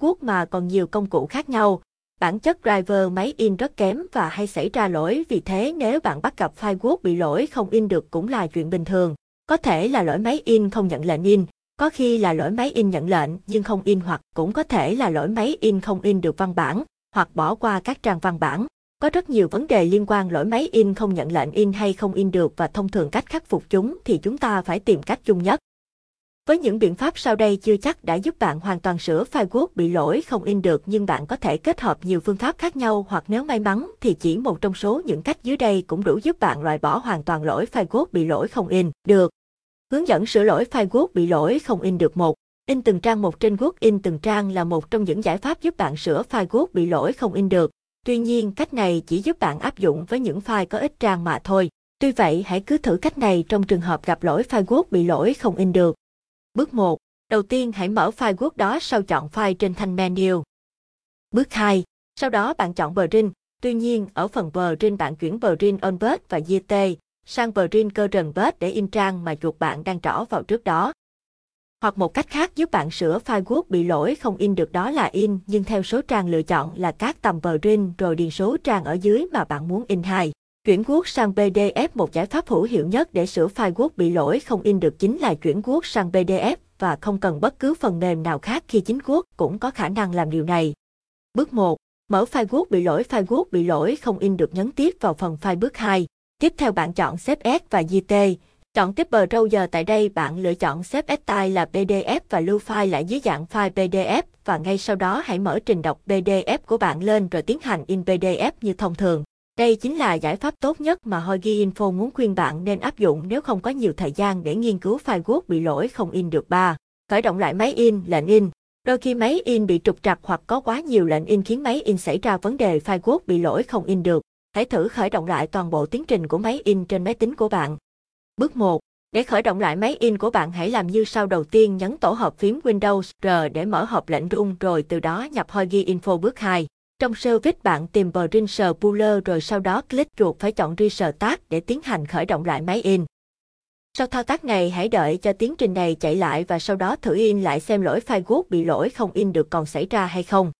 guốc mà còn nhiều công cụ khác nhau. Bản chất driver máy in rất kém và hay xảy ra lỗi vì thế nếu bạn bắt gặp file Word bị lỗi không in được cũng là chuyện bình thường. Có thể là lỗi máy in không nhận lệnh in, có khi là lỗi máy in nhận lệnh nhưng không in hoặc cũng có thể là lỗi máy in không in được văn bản, hoặc bỏ qua các trang văn bản. Có rất nhiều vấn đề liên quan lỗi máy in không nhận lệnh in hay không in được và thông thường cách khắc phục chúng thì chúng ta phải tìm cách chung nhất. Với những biện pháp sau đây chưa chắc đã giúp bạn hoàn toàn sửa file Word bị lỗi không in được nhưng bạn có thể kết hợp nhiều phương pháp khác nhau hoặc nếu may mắn thì chỉ một trong số những cách dưới đây cũng đủ giúp bạn loại bỏ hoàn toàn lỗi file Word bị lỗi không in được. Hướng dẫn sửa lỗi file Word bị lỗi không in được một. In từng trang một trên Word in từng trang là một trong những giải pháp giúp bạn sửa file Word bị lỗi không in được. Tuy nhiên, cách này chỉ giúp bạn áp dụng với những file có ít trang mà thôi. Tuy vậy, hãy cứ thử cách này trong trường hợp gặp lỗi file Word bị lỗi không in được. Bước 1. Đầu tiên hãy mở file Word đó sau chọn file trên thanh menu. Bước 2. Sau đó bạn chọn Print. Tuy nhiên, ở phần Print bạn chuyển Print on Page và GT sang Print Current Page để in trang mà chuột bạn đang trỏ vào trước đó. Hoặc một cách khác giúp bạn sửa file Word bị lỗi không in được đó là in nhưng theo số trang lựa chọn là các tầm print rồi điền số trang ở dưới mà bạn muốn in hai. Chuyển Word sang PDF một giải pháp hữu hiệu nhất để sửa file Word bị lỗi không in được chính là chuyển Word sang PDF và không cần bất cứ phần mềm nào khác khi chính Word cũng có khả năng làm điều này. Bước 1. Mở file Word bị lỗi file Word bị lỗi không in được nhấn tiếp vào phần file bước 2. Tiếp theo bạn chọn Xếp S và JT, Chọn tiếp browser tại đây bạn lựa chọn xếp style là PDF và lưu file lại dưới dạng file PDF và ngay sau đó hãy mở trình đọc PDF của bạn lên rồi tiến hành in PDF như thông thường. Đây chính là giải pháp tốt nhất mà Hoigi Info muốn khuyên bạn nên áp dụng nếu không có nhiều thời gian để nghiên cứu file Word bị lỗi không in được 3. Khởi động lại máy in, lệnh in. Đôi khi máy in bị trục trặc hoặc có quá nhiều lệnh in khiến máy in xảy ra vấn đề file Word bị lỗi không in được. Hãy thử khởi động lại toàn bộ tiến trình của máy in trên máy tính của bạn. Bước 1. Để khởi động lại máy in của bạn hãy làm như sau đầu tiên nhấn tổ hợp phím Windows R để mở hộp lệnh rung rồi từ đó nhập Hoigi Info bước 2. Trong service bạn tìm Printer Puller rồi sau đó click chuột phải chọn Restart để tiến hành khởi động lại máy in. Sau thao tác này, hãy đợi cho tiến trình này chạy lại và sau đó thử in lại xem lỗi file Word bị lỗi không in được còn xảy ra hay không.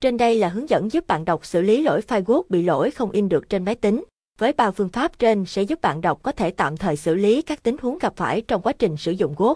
Trên đây là hướng dẫn giúp bạn đọc xử lý lỗi file Word bị lỗi không in được trên máy tính. Với ba phương pháp trên sẽ giúp bạn đọc có thể tạm thời xử lý các tình huống gặp phải trong quá trình sử dụng Word.